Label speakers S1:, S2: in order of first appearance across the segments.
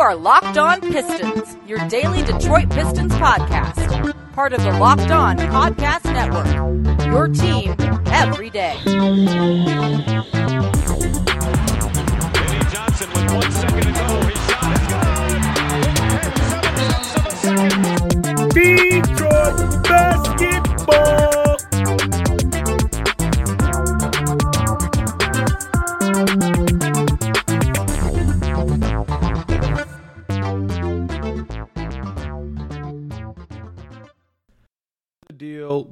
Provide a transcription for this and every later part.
S1: are Locked On Pistons, your daily Detroit Pistons podcast. Part of the Locked On Podcast Network. Your team every day.
S2: Eddie Johnson with one second to go. His shot is good. And tenths of a second.
S3: Detroit basketball.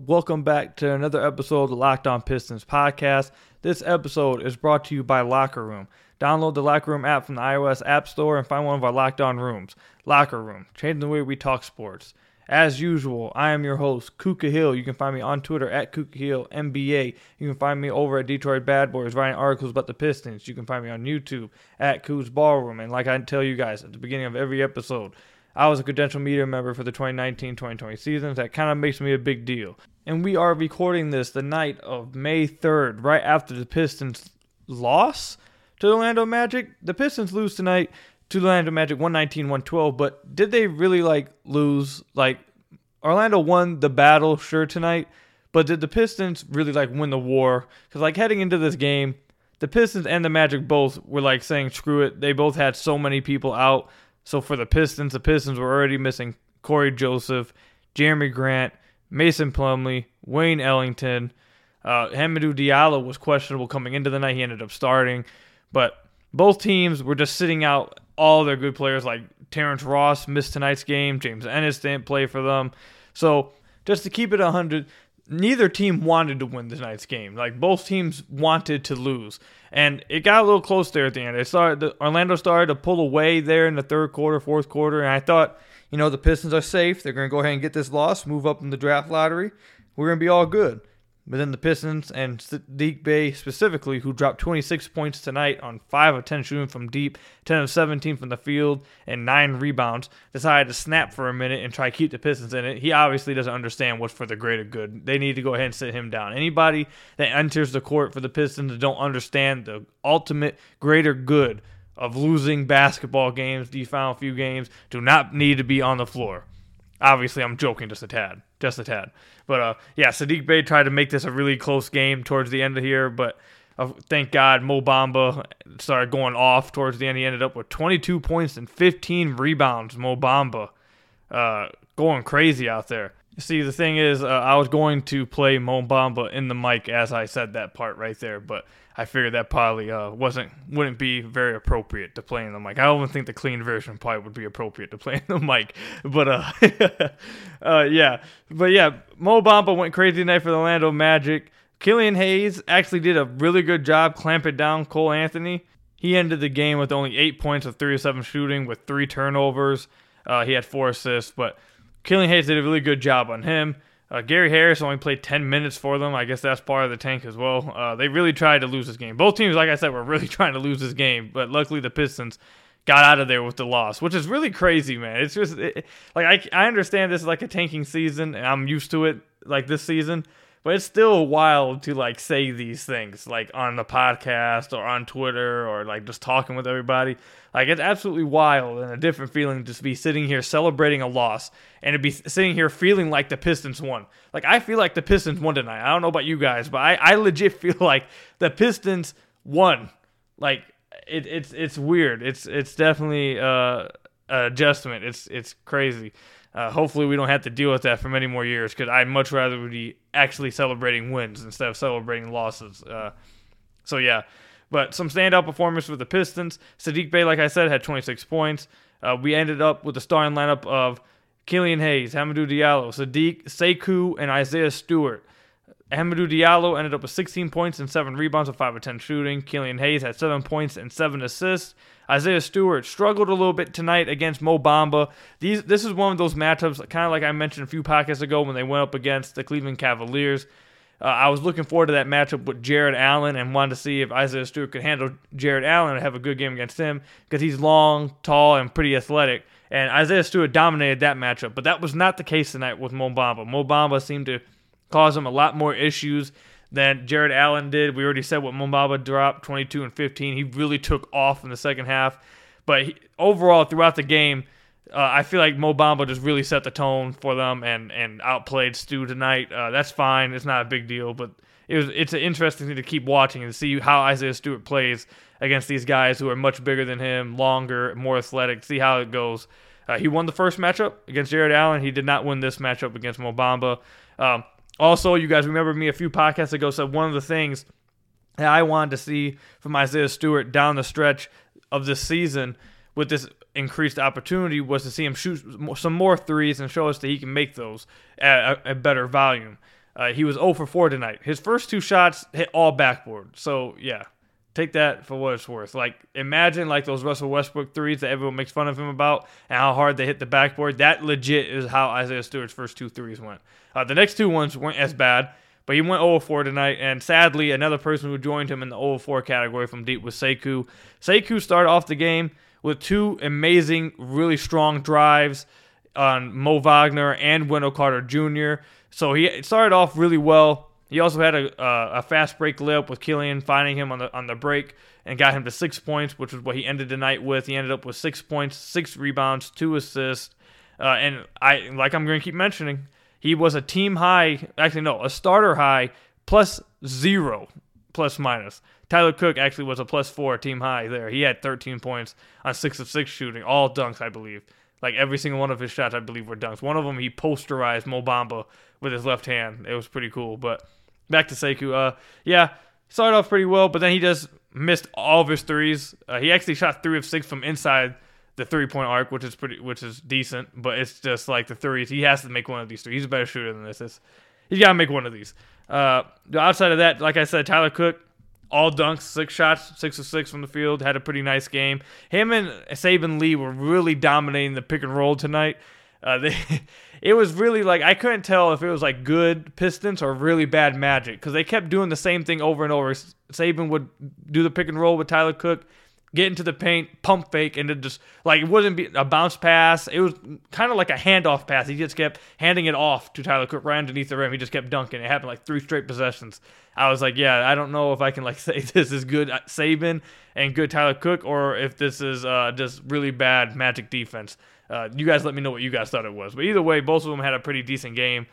S3: Welcome back to another episode of the Locked On Pistons podcast. This episode is brought to you by Locker Room. Download the Locker Room app from the iOS App Store and find one of our Locked On rooms. Locker Room, changing the way we talk sports. As usual, I am your host, Ku Khahil. You can find me on Twitter at Ku Khahil NBA. You can find me over at Detroit Bad Boys writing articles about the Pistons. You can find me on YouTube at Koo's Ballroom. And like I tell you guys at the beginning of every episode, I was a credential media member for the 2019 2020 seasons. That kind of makes me a big deal. And we are recording this the night of May 3rd, right after the Pistons loss to the Orlando Magic. The Pistons lose tonight to the Orlando Magic 119 112, but did they really like lose? Like, Orlando won the battle, sure, tonight, but did the Pistons really like win the war? Because, like, heading into this game, the Pistons and the Magic both were like saying, screw it. They both had so many people out. So for the Pistons, the Pistons were already missing Cory Joseph, Jerami Grant, Mason Plumlee, Wayne Ellington. Uh, Hamidou Diallo was questionable coming into the night. He ended up starting. But both teams were just sitting out all their good players. Like Terrence Ross missed tonight's game. James Ennis didn't play for them. So just to keep it 100, neither team wanted to win tonight's game. Like both teams wanted to lose, and it got a little close there at the end. It started. The, Orlando started to pull away there in the third quarter, fourth quarter, and I thought, you know, the Pistons are safe. They're going to go ahead and get this loss, move up in the draft lottery. We're going to be all good. But then the Pistons and Saddiq Bey specifically, who dropped 26 points tonight on 5 of 10 shooting from deep, 10 of 17 from the field, and 9 rebounds, decided to snap for a minute and try to keep the Pistons in it. He obviously doesn't understand what's for the greater good. They need to go ahead and sit him down. Anybody that enters the court for the Pistons that don't understand the ultimate greater good of losing basketball games, the final few games, do not need to be on the floor. Obviously, I'm joking just a tad, just a tad. But uh, yeah, Saddiq Bey tried to make this a really close game towards the end of here, but uh, thank God Mo Bamba started going off towards the end. He ended up with 22 points and 15 rebounds. Mo Bamba uh, going crazy out there. See, the thing is, uh, I was going to play Mo Bamba in the mic as I said that part right there, but I figured that probably uh, wasn't wouldn't be very appropriate to play in the mic. I don't even think the clean version probably would be appropriate to play in the mic. But uh, uh, yeah, but yeah, Mo Bamba went crazy tonight for the Orlando Magic. Killian Hayes actually did a really good job clamping down Cole Anthony. He ended the game with only eight points of three seven shooting with three turnovers. Uh, he had four assists, but Killian Hayes did a really good job on him. Uh, Gary Harris only played 10 minutes for them. I guess that's part of the tank as well. Uh, they really tried to lose this game. Both teams, like I said, were really trying to lose this game, but luckily the Pistons got out of there with the loss, which is really crazy, man. It's just it, like I, I understand this is like a tanking season, and I'm used to it like this season, but it's still wild to like say these things like on the podcast or on Twitter or like just talking with everybody. Like it's absolutely wild and a different feeling just to be sitting here celebrating a loss and to be sitting here feeling like the Pistons won. Like I feel like the Pistons won tonight. I don't know about you guys, but I, I legit feel like the Pistons won. Like it, it's it's weird. It's it's definitely uh, adjustment. It's it's crazy. Uh, hopefully, we don't have to deal with that for many more years because I'd much rather be actually celebrating wins instead of celebrating losses. Uh, so, yeah. But some standout performance for the Pistons. Saddiq Bey, like I said, had 26 points. Uh, we ended up with a starting lineup of Killian Hayes, Hamidou Diallo, Saddiq, Sekou, and Isaiah Stewart. Hamidou Diallo ended up with 16 points and 7 rebounds with 5 of 10 shooting. Killian Hayes had 7 points and 7 assists. Isaiah Stewart struggled a little bit tonight against Mo Bamba. These, this is one of those matchups, kind of like I mentioned a few podcasts ago when they went up against the Cleveland Cavaliers. Uh, I was looking forward to that matchup with Jarrett Allen and wanted to see if Isaiah Stewart could handle Jarrett Allen and have a good game against him because he's long, tall, and pretty athletic. And Isaiah Stewart dominated that matchup, but that was not the case tonight with Mo Bamba. Mo Bamba seemed to cause him a lot more issues than Jarrett Allen did. We already said what Mo Bamba dropped 22 and 15. He really took off in the second half. But he, overall, throughout the game, uh, I feel like Mo Bamba just really set the tone for them and, and outplayed Stu tonight. Uh, that's fine. It's not a big deal, but it was it's an interesting thing to keep watching and see how Isaiah Stewart plays against these guys who are much bigger than him, longer, more athletic. See how it goes. Uh, he won the first matchup against Jarrett Allen. He did not win this matchup against Mo Bamba. Um, also, you guys remember me a few podcasts ago said one of the things that I wanted to see from Isaiah Stewart down the stretch of this season with this increased opportunity was to see him shoot some more threes and show us that he can make those at a, better volume. Uh, he was 0 for 4 tonight. His first two shots hit all backboard. So, yeah, take that for what it's worth. Like, imagine like those Russell Westbrook threes that everyone makes fun of him about and how hard they hit the backboard. That legit is how Isaiah Stewart's first two threes went. Uh, the next two ones weren't as bad, but he went 0 4 tonight. And sadly, another person who joined him in the 0 4 category from deep was Sekou. Sekou started off the game with two amazing, really strong drives on Mo Wagner and Wendell Carter Jr. So he started off really well. He also had a, uh, a fast break layup with Killian finding him on the on the break and got him to six points, which was what he ended the night with. He ended up with six points, six rebounds, two assists, uh, and I like I'm going to keep mentioning. He was a team high, actually no, a starter high plus zero, plus minus. Tyler Cook actually was a plus four team high there. He had 13 points on six of six shooting, all dunks, I believe. Like every single one of his shots, I believe, were dunks. One of them, he posterized Mo Bamba with his left hand. It was pretty cool. But back to Sekou. Uh, yeah, started off pretty well, but then he just missed all of his threes. Uh, he actually shot three of six from inside the three point arc, which is pretty, which is decent. But it's just like the threes. He has to make one of these three. He's a better shooter than this. It's, he's got to make one of these. Uh, outside of that, like I said, Tyler Cook all dunks, six shots, six of six from the field. Had a pretty nice game. Him and Saben Lee were really dominating the pick and roll tonight. Uh, they, it was really like I couldn't tell if it was like good Pistons or really bad Magic because they kept doing the same thing over and over. Saben would do the pick and roll with Tyler Cook get into the paint, pump fake, and it just like it wasn't a bounce pass. It was kind of like a handoff pass. He just kept handing it off to Tyler Cook right underneath the rim. He just kept dunking. It happened like three straight possessions. I was like, yeah, I don't know if I can like say this is good Saben and good Tyler Cook, or if this is uh, just really bad Magic defense. Uh, you guys let me know what you guys thought it was. But either way, both of them had a pretty decent game.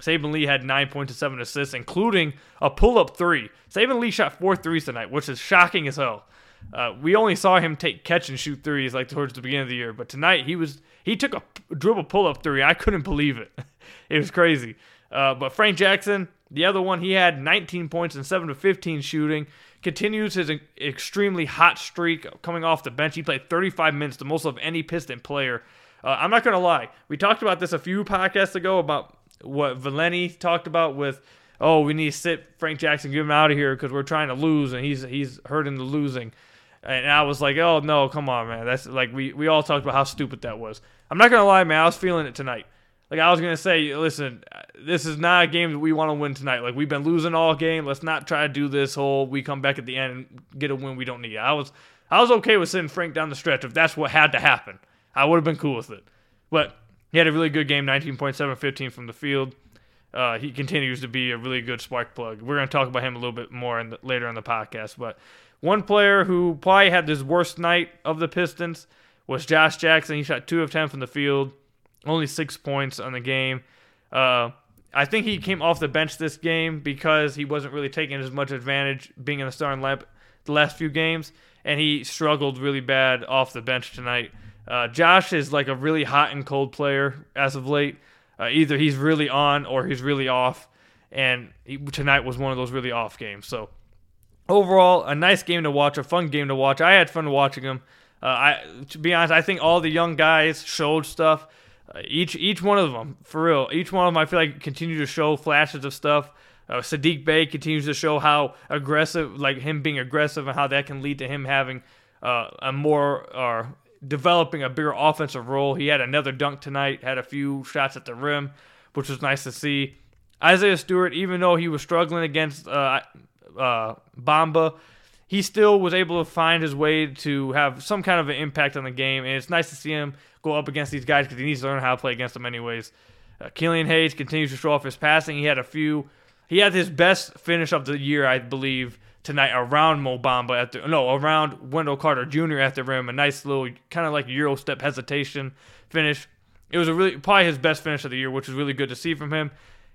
S3: Saben Lee had nine points and seven assists, including a pull-up three. Saben Lee shot four threes tonight, which is shocking as hell. Uh, we only saw him take catch and shoot threes like towards the beginning of the year, but tonight he was he took a dribble pull up three. I couldn't believe it. it was crazy. Uh, but Frank Jackson, the other one, he had 19 points and 7 to 15 shooting. Continues his extremely hot streak coming off the bench. He played 35 minutes, the most of any Piston player. Uh, I'm not going to lie. We talked about this a few podcasts ago about what Valeni talked about with, oh, we need to sit Frank Jackson, get him out of here because we're trying to lose, and he's he's hurting the losing. And I was like, oh no, come on, man. That's like we we all talked about how stupid that was. I'm not gonna lie, man. I was feeling it tonight. Like I was gonna say, listen, this is not a game that we want to win tonight. Like we've been losing all game. Let's not try to do this whole we come back at the end and get a win we don't need. I was I was okay with sending Frank down the stretch if that's what had to happen. I would have been cool with it. But he had a really good game, 19.7, 15 from the field. Uh, he continues to be a really good spark plug. We're going to talk about him a little bit more in the, later in the podcast, but one player who probably had his worst night of the Pistons was Josh Jackson. He shot two of ten from the field, only six points on the game. Uh, I think he came off the bench this game because he wasn't really taking as much advantage being in the starting lineup the last few games, and he struggled really bad off the bench tonight. Uh, Josh is like a really hot and cold player as of late. Uh, either he's really on or he's really off, and he, tonight was one of those really off games. So overall, a nice game to watch, a fun game to watch. I had fun watching him. Uh, I, to be honest, I think all the young guys showed stuff. Uh, each each one of them, for real, each one of them, I feel like continue to show flashes of stuff. Uh, Saddiq Bey continues to show how aggressive, like him being aggressive, and how that can lead to him having uh, a more or developing a bigger offensive role. He had another dunk tonight, had a few shots at the rim, which was nice to see. Isaiah Stewart, even though he was struggling against uh, uh, Bamba, he still was able to find his way to have some kind of an impact on the game, and it's nice to see him go up against these guys because he needs to learn how to play against them anyways. Uh, Killian Hayes continues to show off his passing. He had a few. He had his best finish of the year, I believe, tonight around Mo Bamba at the no around Wendell Carter Jr. at the rim. A nice little kind of like Euro step hesitation finish. It was a really probably his best finish of the year, which was really good to see from him.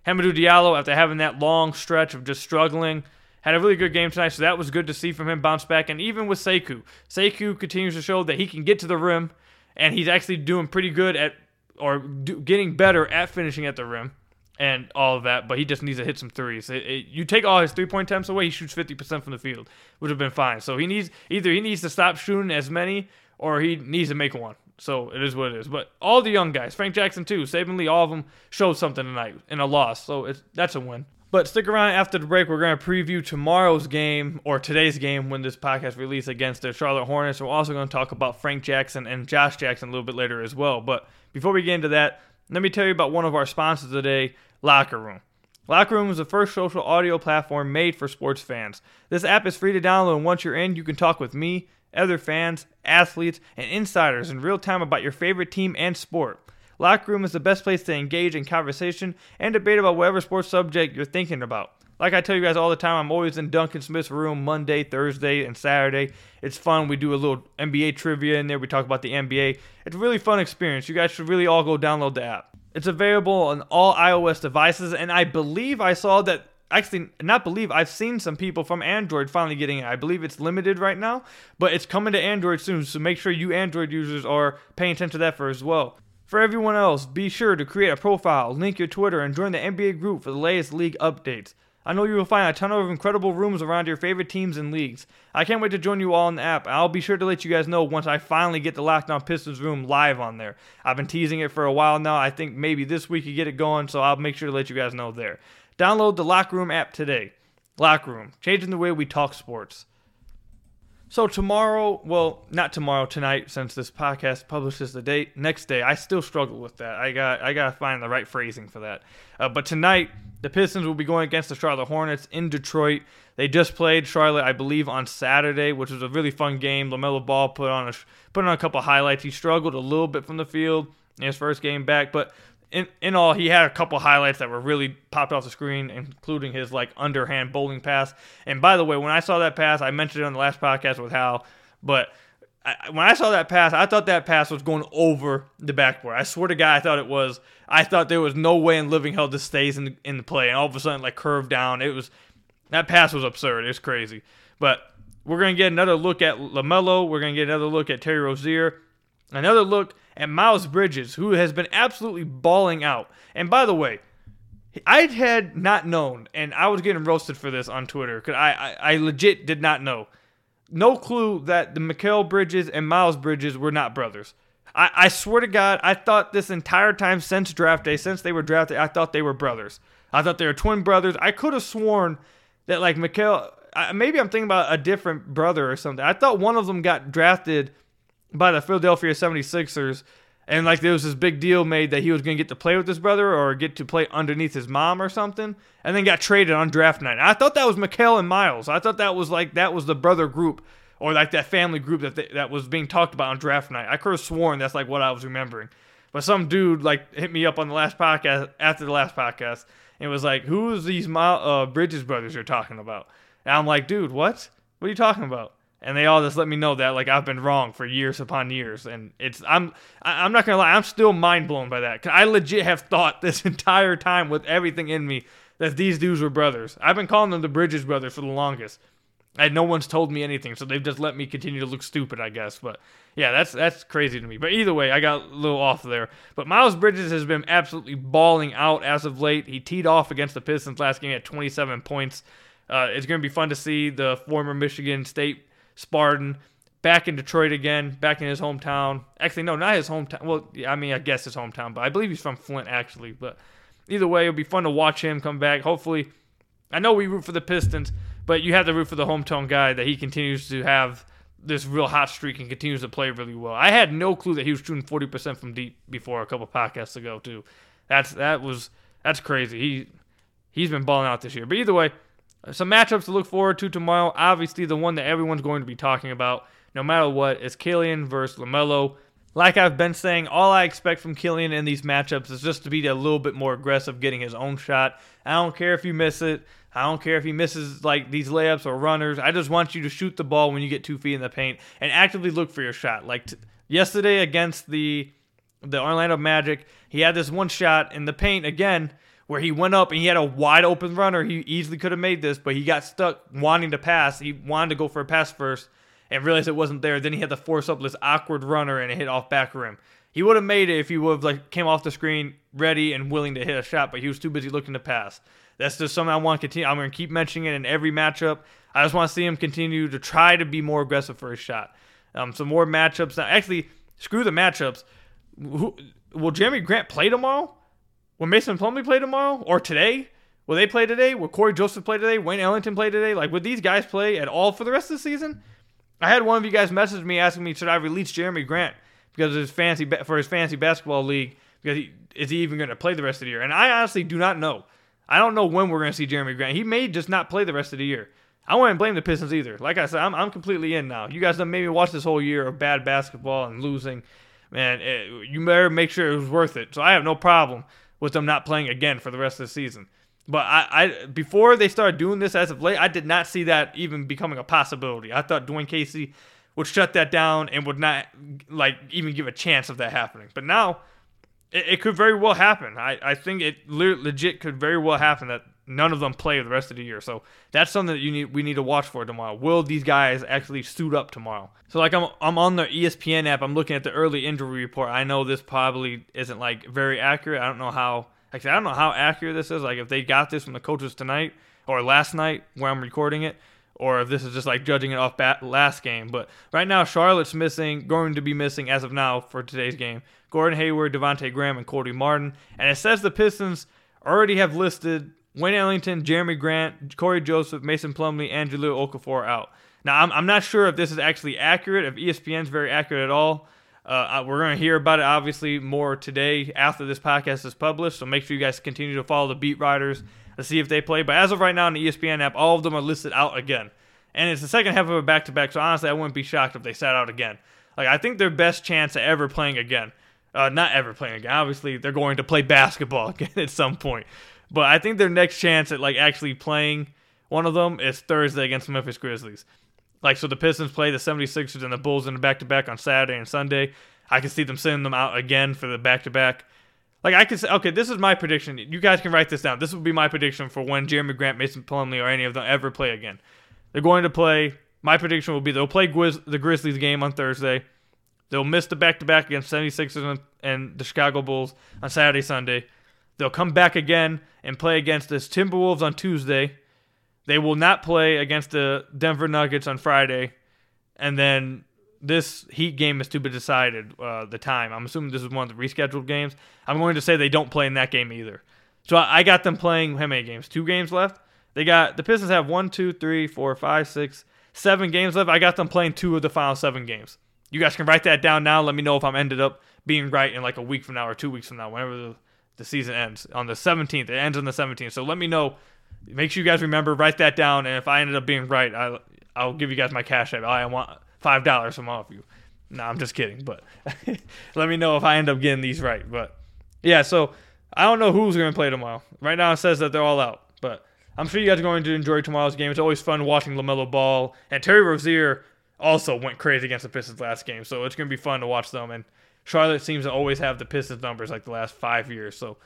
S3: Hamidou Diallo, after having that long stretch of just struggling, had a really good game tonight, so that was good to see from him bounce back. And even with Sekou, Sekou continues to show that he can get to the rim, and he's actually doing pretty good at or do, getting better at finishing at the rim and all of that. But he just needs to hit some threes. It, it, you take all his three point attempts away, he shoots 50% from the field, would have been fine. So he needs either he needs to stop shooting as many or he needs to make one. So it is what it is. But all the young guys, Frank Jackson too, Saben Lee, all of them showed something tonight in a loss. So that's a win. But stick around after the break. We're going to preview tomorrow's game or today's game when this podcast released against the Charlotte Hornets. We're also going to talk about Frank Jackson and Josh Jackson a little bit later as well. But before we get into that, let me tell you about one of our sponsors today, Locker Room. Locker Room is the first social audio platform made for sports fans. This app is free to download, and once you're in, you can talk with me, other fans, athletes, and insiders in real time about your favorite team and sport. Locker Room is the best place to engage in conversation and debate about whatever sports subject you're thinking about. Like I tell you guys all the time, I'm always in Duncan Smith's room Monday, Thursday, and Saturday. It's fun. We do a little NBA trivia in there. We talk about the NBA. It's a really fun experience. You guys should really all go download the app. It's available on all iOS devices, and I believe I saw that. Actually, not believe, I've seen some people from Android finally getting it. I believe it's limited right now, but it's coming to Android soon, so make sure you Android users are paying attention to that for as well. For everyone else, be sure to create a profile, link your Twitter, and join the NBA group for the latest league updates. I know you will find a ton of incredible rooms around your favorite teams and leagues. I can't wait to join you all in the app. I'll be sure to let you guys know once I finally get the Locked On Pistons room live on there. I've been teasing it for a while now. I think maybe this week you get it going, so I'll make sure to let you guys know there. Download the Lock Room app today. Lock Room, changing the way we talk sports. So tomorrow, well, not tomorrow, tonight, since this podcast publishes the date. Next day, I still struggle with that. I got I got to find the right phrasing for that. Uh, but tonight, the Pistons will be going against the Charlotte Hornets in Detroit. They just played Charlotte, I believe, on Saturday, which was a really fun game. Lamelo Ball put on a put on a couple highlights. He struggled a little bit from the field in his first game back, but in, in all, he had a couple highlights that were really popped off the screen, including his like underhand bowling pass. And by the way, when I saw that pass, I mentioned it on the last podcast with Hal, but I, when I saw that pass, I thought that pass was going over the backboard. I swear to God, I thought it was. I thought there was no way in living hell this stays in the, in the play, and all of a sudden, like curved down. It was that pass was absurd. It's crazy. But we're gonna get another look at Lamelo. We're gonna get another look at Terry Rozier. Another look at Miles Bridges, who has been absolutely balling out. And by the way, I had not known, and I was getting roasted for this on Twitter because I, I, I, legit did not know. No clue that the Mikal Bridges and Miles Bridges were not brothers. I, I swear to God, I thought this entire time since draft day, since they were drafted, I thought they were brothers. I thought they were twin brothers. I could have sworn that, like, Mikal, maybe I'm thinking about a different brother or something. I thought one of them got drafted – by the Philadelphia 76ers. And like there was this big deal made that he was going to get to play with his brother or get to play underneath his mom or something, and then got traded on draft night. I thought that was Mikal and Miles. I thought that was like that was the brother group or like that family group that they, that was being talked about on draft night. I could have sworn that's like what I was remembering. But some dude like hit me up on the last podcast after the last podcast and was like, "Who's these uh, Bridges brothers you're talking about?" And I'm like, "Dude, what? What are you talking about?" And they all just let me know that like I've been wrong for years upon years, and it's I'm I'm not gonna lie, I'm still mind blown by that. Cause I legit have thought this entire time with everything in me that these dudes were brothers. I've been calling them the Bridges brothers for the longest. And no one's told me anything, so they've just let me continue to look stupid, I guess. But yeah, that's that's crazy to me. But either way, I got a little off there. But Miles Bridges has been absolutely balling out as of late. He teed off against the Pistons last game at 27 points. Uh, it's going to be fun to see the former Michigan State Spartan, back in Detroit again, back in his hometown. Actually, no, not his hometown. Well, I mean, I guess his hometown, but I believe he's from Flint, actually. But either way, it'll be fun to watch him come back. Hopefully, I know we root for the Pistons, but you have to root for the hometown guy that he continues to have this real hot streak and continues to play really well. I had no clue that he was shooting 40% from deep before a couple podcasts ago, too. That's that was that's crazy. He he's been balling out this year. But either way, some matchups to look forward to tomorrow. Obviously, the one that everyone's going to be talking about, no matter what, is Killian versus LaMelo. Like I've been saying, all I expect from Killian in these matchups is just to be a little bit more aggressive, getting his own shot. I don't care if you miss it. I don't care if he misses like these layups or runners. I just want you to shoot the ball when you get two feet in the paint and actively look for your shot. Like t- yesterday against the the Orlando Magic, he had this one shot in the paint again where he went up and he had a wide open runner. He easily could have made this, but he got stuck wanting to pass. He wanted to go for a pass first and realized it wasn't there. Then he had to force up this awkward runner and it hit off back rim. He would have made it if he would have like came off the screen ready and willing to hit a shot, but he was too busy looking to pass. That's just something I want to continue. I'm going to keep mentioning it in every matchup. I just want to see him continue to try to be more aggressive for his shot. Um, some more matchups. Now, actually, screw the matchups. Who, will Jerami Grant play tomorrow? Will Mason Plumlee play tomorrow or today? Will they play today? Will Cory Joseph play today? Wayne Ellington play today? Like, would these guys play at all for the rest of the season? I had one of you guys message me asking me, should I release Jerami Grant because of his fancy for his fancy basketball league? Because he, is he even going to play the rest of the year? And I honestly do not know. I don't know when we're going to see Jerami Grant. He may just not play the rest of the year. I wouldn't blame the Pistons either. Like I said, I'm, I'm completely in now. You guys done made me watch this whole year of bad basketball and losing. Man, it, you better make sure it was worth it. So I have no problem with them not playing again for the rest of the season. But I, I before they started doing this as of late, I did not see that even becoming a possibility. I thought Dwane Casey would shut that down and would not like even give a chance of that happening. But now it, it could very well happen. I, I think it legit could very well happen that none of them play the rest of the year. So that's something that you need we need to watch for tomorrow. Will these guys actually suit up tomorrow? So like I'm I'm on the ESPN app. I'm looking at the early injury report. I know this probably isn't like very accurate. I don't know how actually I don't know how accurate this is. Like if they got this from the coaches tonight or last night where I'm recording it. Or if this is just like judging it off bat last game, but right now Charlotte's missing, going to be missing as of now for today's game. Gordon Hayward, Devonte Graham, and Cody Martin, and it says the Pistons already have listed Wayne Ellington, Jerami Grant, Cory Joseph, Mason Plumlee, and Okafor out. Now, I'm, I'm not sure if this is actually accurate, if ESPN's very accurate at all. Uh, we're going to hear about it obviously more today after this podcast is published. So make sure you guys continue to follow the beat writers to see if they play. But as of right now in the ESPN app, all of them are listed out again. And it's the second half of a back to back. So honestly, I wouldn't be shocked if they sat out again. Like, I think their best chance at ever playing again, uh, not ever playing again, obviously, they're going to play basketball again at some point. But I think their next chance at like actually playing one of them is Thursday against Memphis Grizzlies. Like so the Pistons play the 76ers and the Bulls in the back to back on Saturday and Sunday. I can see them sending them out again for the back to back. Like I can say, okay, this is my prediction. You guys can write this down. This would be my prediction for when Jerami Grant, Mason Plumlee, or any of them ever play again. They're going to play. My prediction will be they'll play the Grizzlies game on Thursday. They'll miss the back to back against 76ers and, and the Chicago Bulls on Saturday, Sunday. They'll come back again and play against the Timberwolves on Tuesday. They will not play against the Denver Nuggets on Friday. And then this Heat game is to be decided, uh, the time. I'm assuming this is one of the rescheduled games. I'm going to say they don't play in that game either. So I got them playing how many games? Two games left? They got the Pistons have one, two, three, four, five, six, seven games left. I got them playing two of the final seven games. You guys can write that down now. Let me know if I'm ended up being right in like a week from now or two weeks from now, whenever the the season ends on the 17th. It ends on the 17th. So let me know. Make sure you guys remember, write that down. And if I ended up being right, I, I'll give you guys my cash app. I want five dollars from all of you. No, I'm just kidding. But let me know if I end up getting these right. But yeah, so I don't know who's going to play tomorrow. Right now it says that they're all out. But I'm sure you guys are going to enjoy tomorrow's game. It's always fun watching LaMelo Ball. And Terry Rozier also went crazy against the Pistons last game. So it's going to be fun to watch them. And Charlotte seems to always have the Pistons numbers like the last five years. So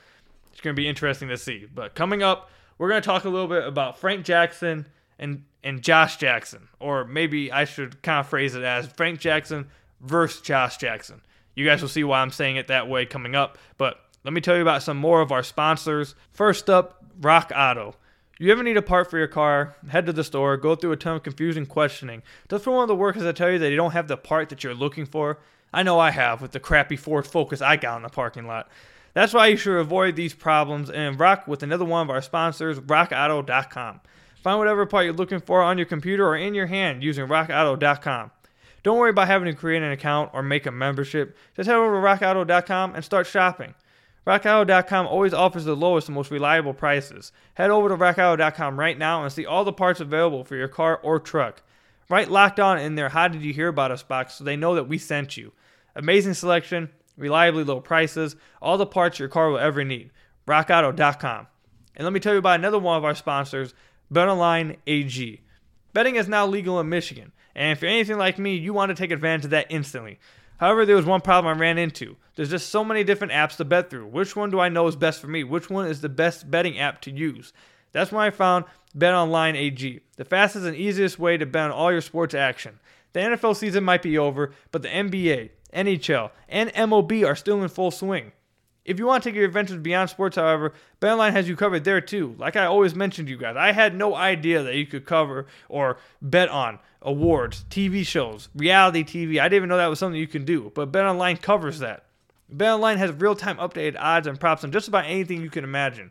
S3: it's going to be interesting to see. But coming up, we're going to talk a little bit about Frank Jackson and and Josh Jackson, or maybe I should kind of phrase it as Frank Jackson versus Josh Jackson. You guys will see why I'm saying it that way coming up. But let me tell you about some more of our sponsors. First up, Rock Auto. You ever need a part for your car? Head to the store, go through a ton of confusing questioning. Just for one of the workers to tell you that you don't have the part that you're looking for, I know I have with the crappy Ford Focus I got in the parking lot. That's why you should avoid these problems and rock with another one of our sponsors, rockauto.com. Find whatever part you're looking for on your computer or in your hand using rockauto.com. Don't worry about having to create an account or make a membership. Just head over to rockauto.com and start shopping. RockAuto.com always offers the lowest and most reliable prices. Head over to RockAuto.com right now and see all the parts available for your car or truck. Write locked on in there, how did you hear about us box so they know that we sent you. Amazing selection, reliably low prices, all the parts your car will ever need. RockAuto.com. And let me tell you about another one of our sponsors, BetOnline AG. Betting is now legal in Michigan, and if you're anything like me, you want to take advantage of that instantly. However, there was one problem I ran into. There's just so many different apps to bet through. Which one do I know is best for me? Which one is the best betting app to use? That's when I found BetOnline AG, the fastest and easiest way to bet on all your sports action. The NFL season might be over, but the NBA, NHL, and MLB are still in full swing. If you want to take your adventures beyond sports, however, BetOnline has you covered there too. Like I always mentioned you guys, I had no idea that you could cover or bet on awards, TV shows, reality TV. I didn't even know that was something you can do, but BetOnline covers that. BetOnline has real-time updated odds and props on just about anything you can imagine.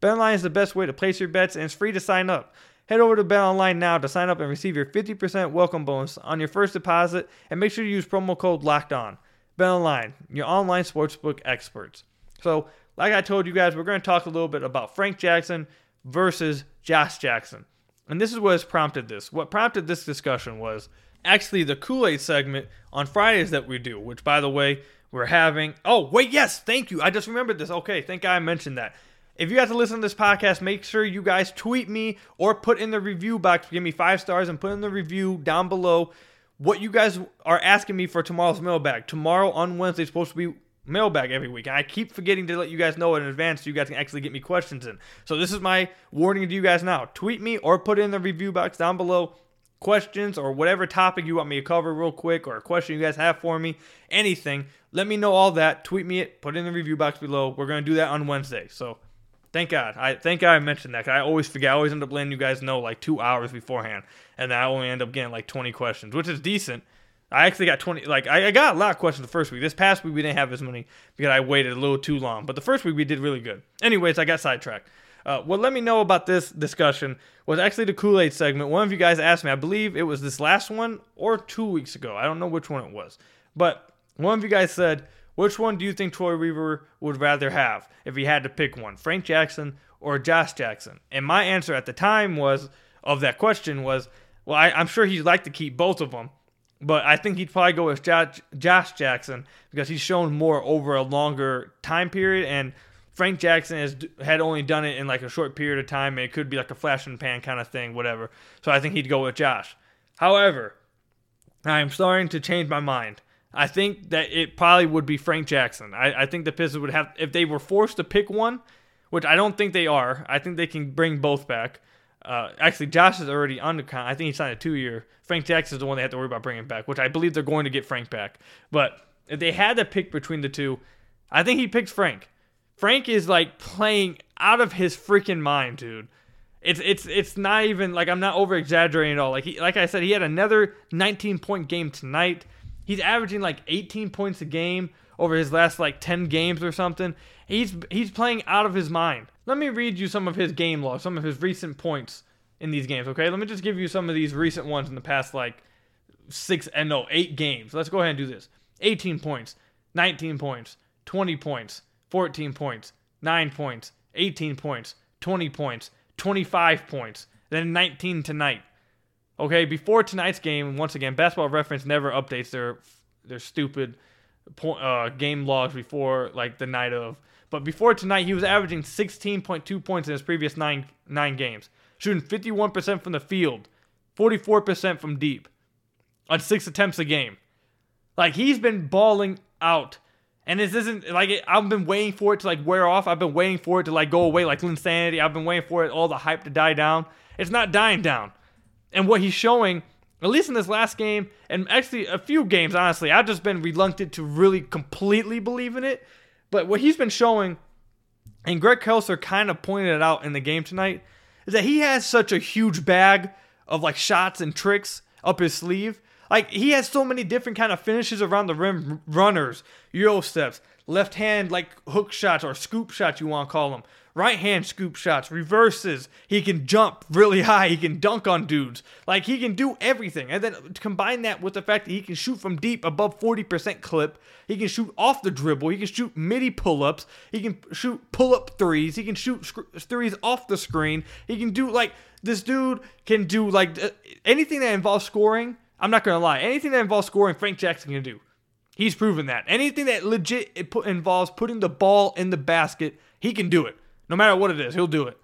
S3: BetOnline is the best way to place your bets and it's free to sign up. Head over to BetOnline now to sign up and receive your 50% welcome bonus on your first deposit and make sure you use promo code LOCKED ON. BetOnline, your online sportsbook experts. So, like I told you guys, we're going to talk a little bit about Frank Jackson versus Josh Jackson. And this is what has prompted this. What prompted this discussion was actually the Kool Aid segment on Fridays that we do, which, by the way, we're having. Oh, wait, yes, thank you. I just remembered this. Okay, thank God I mentioned that. If you guys to listen to this podcast, make sure you guys tweet me or put in the review box, give me five stars, and put in the review down below what you guys are asking me for tomorrow's mailbag. Tomorrow on Wednesday is supposed to be mailbag every week. And I keep forgetting to let you guys know in advance so you guys can actually get me questions in. So this is my warning to you guys now. Tweet me or put in the review box down below questions or whatever topic you want me to cover real quick or a question you guys have for me, anything. Let me know all that. Tweet me it, put it in the review box below. We're going to do that on Wednesday. So Thank God. I thank God I mentioned that. I always forget. I always end up letting you guys know like two hours beforehand, and I only end up getting like 20 questions, which is decent. I actually got 20. Like I, I got a lot of questions the first week. This past week we didn't have as many because I waited a little too long. But the first week we did really good. Anyways, I got sidetracked. Uh, what let me know about this discussion was actually the Kool Aid segment. One of you guys asked me. I believe it was this last one or two weeks ago. I don't know which one it was, but one of you guys said which one do you think Troy Weaver would rather have if he had to pick one, Frank Jackson or Josh Jackson? And my answer at the time was of that question was, well, I, am sure he'd like to keep both of them, but I think he'd probably go with Josh, Josh Jackson because he's shown more over a longer time period, and Frank Jackson has had only done it in like a short period of time, and it could be like a flash in the pan kind of thing, whatever. So I think he'd go with Josh. However, I'm starting to change my mind. I think that it probably would be Frank Jackson. I, I think the Pistons would have, if they were forced to pick one, which I don't think they are, I think they can bring both back. Uh, actually, Josh is already on the con. I think he signed a two year. Frank Jackson is the one they have to worry about bringing back, which I believe they're going to get Frank back. But if they had to pick between the two, I think he picks Frank. Frank is like playing out of his freaking mind, dude. It's it's it's not even like I'm not over exaggerating at all. Like he, like I said, he had another 19 point game tonight. He's averaging like 18 points a game over his last like 10 games or something. He's he's playing out of his mind. Let me read you some of his game logs, some of his recent points in these games, okay? Let me just give you some of these recent ones in the past like 6 and no, 8 games. Let's go ahead and do this. 18 points, 19 points, 20 points, 14 points, 9 points, 18 points, 20 points, 25 points, then 19 tonight. Okay, before tonight's game, once again, Basketball Reference never updates their their stupid point, uh, game logs before like the night of. But before tonight, he was averaging 16.2 points in his previous nine nine games, shooting 51% from the field, 44% from deep, on six attempts a game. Like he's been balling out. And this isn't like I've been waiting for it to like wear off. I've been waiting for it to like go away, like insanity. I've been waiting for it all the hype to die down. It's not dying down and what he's showing, at least in this last game, and actually a few games, honestly, I've just been reluctant to really completely believe in it. But what he's been showing, and Greg Kelser kind of pointed it out in the game tonight, is that he has such a huge bag of like shots and tricks up his sleeve. Like he has so many different kind of finishes around the rim, runners, euro steps, left hand like hook shots or scoop shots you want to call them, right hand scoop shots, reverses. He can jump really high. He can dunk on dudes. Like he can do everything. And then combine that with the fact that he can shoot from deep above 40% clip. He can shoot off the dribble. He can shoot midi pull ups. He can shoot pull up threes. He can shoot sc- threes off the screen. He can do like this dude can do like uh, anything that involves scoring. I'm not gonna lie. Anything that involves scoring, Frank Jackson can do. He's proven that. Anything that legit involves putting the ball in the basket, he can do it. No matter what it is, he'll do it.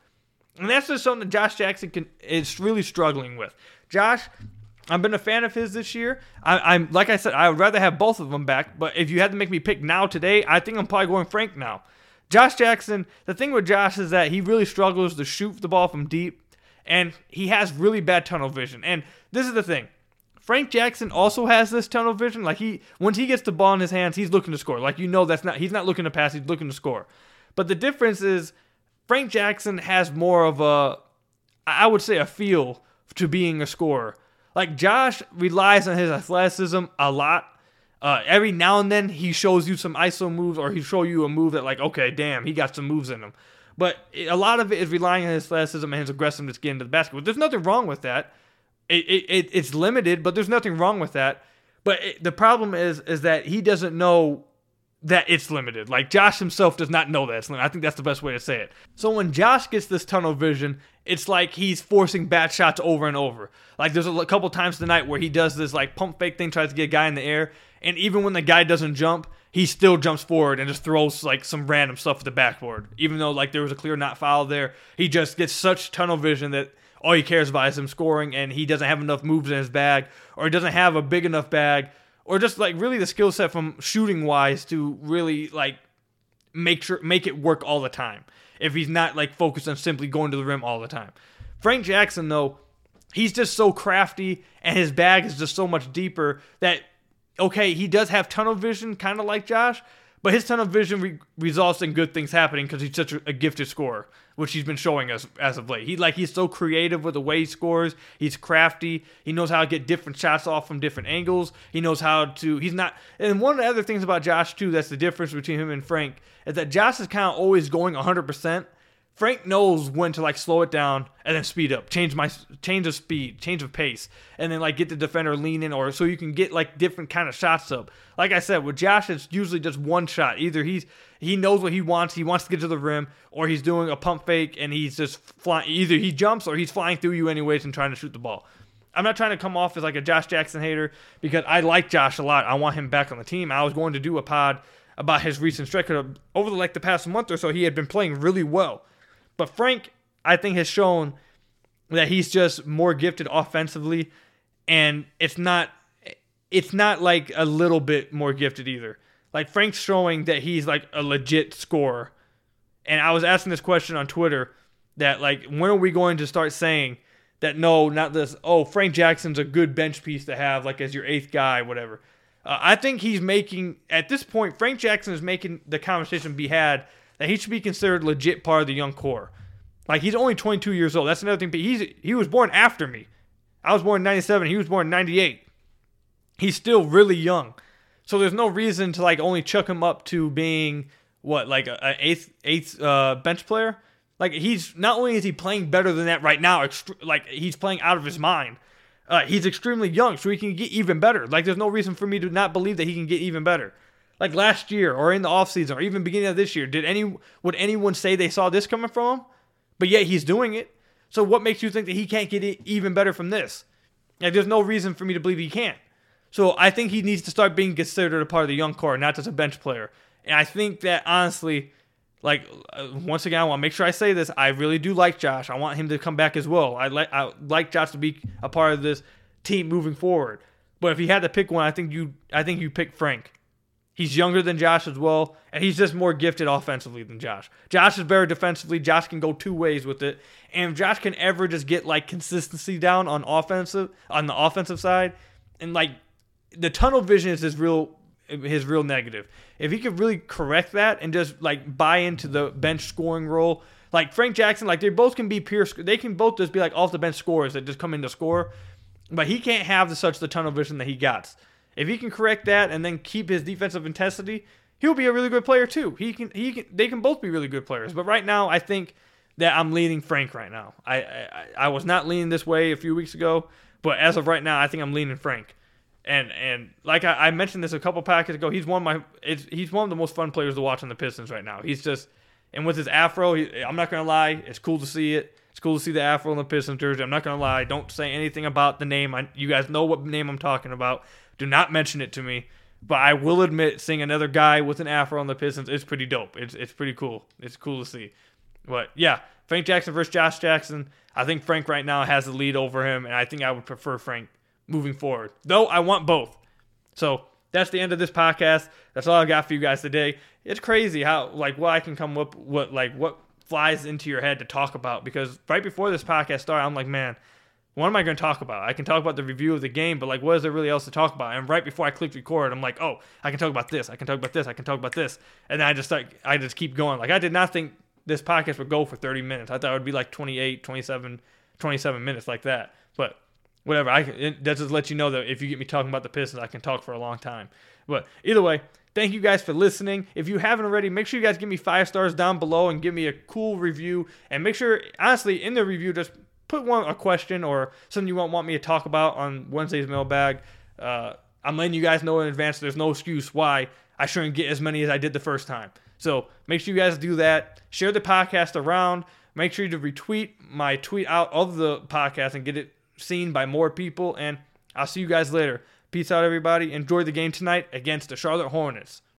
S3: And that's just something that Josh Jackson can, is really struggling with. Josh, I've been a fan of his this year. I, am like I said, I would rather have both of them back. But if you had to make me pick now today, I think I'm probably going Frank now. Josh Jackson. The thing with Josh is that he really struggles to shoot the ball from deep, and he has really bad tunnel vision. And this is the thing. Frank Jackson also has this tunnel vision. Like he, once he gets the ball in his hands, he's looking to score. Like you know, that's not he's not looking to pass. He's looking to score. But the difference is Frank Jackson has more of a, I would say, a feel to being a scorer. Like Josh relies on his athleticism a lot. Uh, every now and then he shows you some ISO moves, or he show you a move that like, okay, damn, he got some moves in him. But a lot of it is relying on his athleticism and his aggressiveness to the basket. But there's nothing wrong with that. It, it, it it's limited, but there's nothing wrong with that. But the problem is is that he doesn't know that it's limited. Like Josh himself does not know that it's limited. I think that's the best way to say it. So when Josh gets this tunnel vision, it's like he's forcing bad shots over and over. Like there's a couple times tonight where he does this like pump fake thing, tries to get a guy in the air, and even when the guy doesn't jump, he still jumps forward and just throws like some random stuff at the backboard. Even though like there was a clear not foul there, he just gets such tunnel vision that all he cares about is him scoring, and he doesn't have enough moves in his bag, or he doesn't have a big enough bag or just like really the skill set from shooting wise to really like make sure make it work all the time. If he's not like focused on simply going to the rim all the time. Frank Jackson though, he's just so crafty and his bag is just so much deeper that okay, he does have tunnel vision kind of like Josh, but his tunnel vision re- results in good things happening because he's such a, a, gifted scorer, which he's been showing us as of late. He like he's so creative with the way he scores. He's crafty. He knows how to get different shots off from different angles. He knows how to. He's not. And one of the other things about Josh too, that's the difference between him and Frank, is that Josh is kind of always going 100 percent Frank knows when to like slow it down and then speed up, change my change of speed, change of pace, and then like get the defender leaning or so you can get like different kind of shots up. Like I said, with Josh, it's usually just one shot. Either he's he knows what he wants, he wants to get to the rim, or he's doing a pump fake and he's just flying. Either he jumps or he's flying through you anyways and trying to shoot the ball. I'm not trying to come off as like a Josh Jackson hater because I like Josh a lot. I want him back on the team. I was going to do a pod about his recent stretch over the, like the past month or so. He had been playing really well. But Frank, I think, has shown that he's just more gifted offensively, and it's not it's not like a little bit more gifted either. Like Frank's showing that he's like a legit scorer. And I was asking this question on Twitter that like when are we going to start saying that no, not this. Oh, Frank Jackson's a good bench piece to have like as your eighth guy, whatever. Uh, I think he's making at this point. Frank Jackson is making the conversation be had that he should be considered legit part of the young core. Like he's only 22 years old. That's another thing. But he's he was born after me. I was born in 97. He was born in 98. He's still really young. So there's no reason to like only chuck him up to being what like an eighth eighth uh, bench player. Like he's not only is he playing better than that right now, ext- like he's playing out of his mind. Uh, he's extremely young, so he can get even better. Like there's no reason for me to not believe that he can get even better like last year or in the offseason or even beginning of this year, did any would anyone say they saw this coming from him? But yet he's doing it. So what makes you think that he can't get even better from this? Like there's no reason for me to believe he can't. So I think he needs to start being considered a part of the young core, not just a bench player. And I think that honestly, like uh, once again, I want to make sure I say this. I really do like Josh. I want him to come back as well. I like I like Josh to be a part of this team moving forward. But if he had to pick one, I think you I think you pick Frank. He's younger than Josh as well, and he's just more gifted offensively than Josh. Josh is better defensively. Josh can go two ways with it, and if Josh can ever just get like consistency down on offensive on the offensive side, and like the tunnel vision is his real his real negative. If he could really correct that and just like buy into the bench scoring role, like Frank Jackson, like they both can be pure. They can both just be like off the bench scorers that just come in to score, but he can't have the, such the tunnel vision that he got. If he can correct that and then keep his defensive intensity, he'll be a really good player too. He can he can they can both be really good players. But right now, I think that I'm leaning Frank right now. I I, I was not leaning this way a few weeks ago, but as of right now, I think I'm leaning Frank. And and like I, I mentioned this a couple packets ago, he's one of my he's one of the most fun players to watch on the Pistons right now. He's just and with his afro, he, I'm not gonna lie, it's cool to see it. It's cool to see the afro on the Pistons jersey. I'm not gonna lie. Don't say anything about the name. I, you guys know what name I'm talking about. Do not mention it to me. But I will admit, seeing another guy with an afro on the Pistons is pretty dope. It's it's pretty cool. It's cool to see. But yeah, Frank Jackson versus Josh Jackson. I think Frank right now has the lead over him, and I think I would prefer Frank moving forward. Though I want both. So that's the end of this podcast. That's all I got for you guys today. It's crazy how like what I can come up what like what flies into your head to talk about because right before this podcast started, I'm like, man, what am I going to talk about? I can talk about the review of the game, but like, what is there really else to talk about? And right before I clicked record, I'm like, oh, I can talk about this, I can talk about this, I can talk about this, and then I just start, I just keep going. Like, I did not think this podcast would go for 30 minutes. I thought it would be like 28, 27, 27 minutes like that. But whatever, I that just lets you know that if you get me talking about the Pistons, I can talk for a long time. But either way, thank you guys for listening. If you haven't already, make sure you guys give me five stars down below and give me a cool review. And make sure, honestly, in the review, just put one a question or something you want want me to talk about on Wednesday's mailbag. Uh, I'm letting you guys know in advance. There's no excuse why I shouldn't get as many as I did the first time. So make sure you guys do that. Share the podcast around. Make sure you to retweet my tweet out of the podcast and get it seen by more people. And I'll see you guys later. Peace out, everybody. Enjoy the game tonight against the Charlotte Hornets.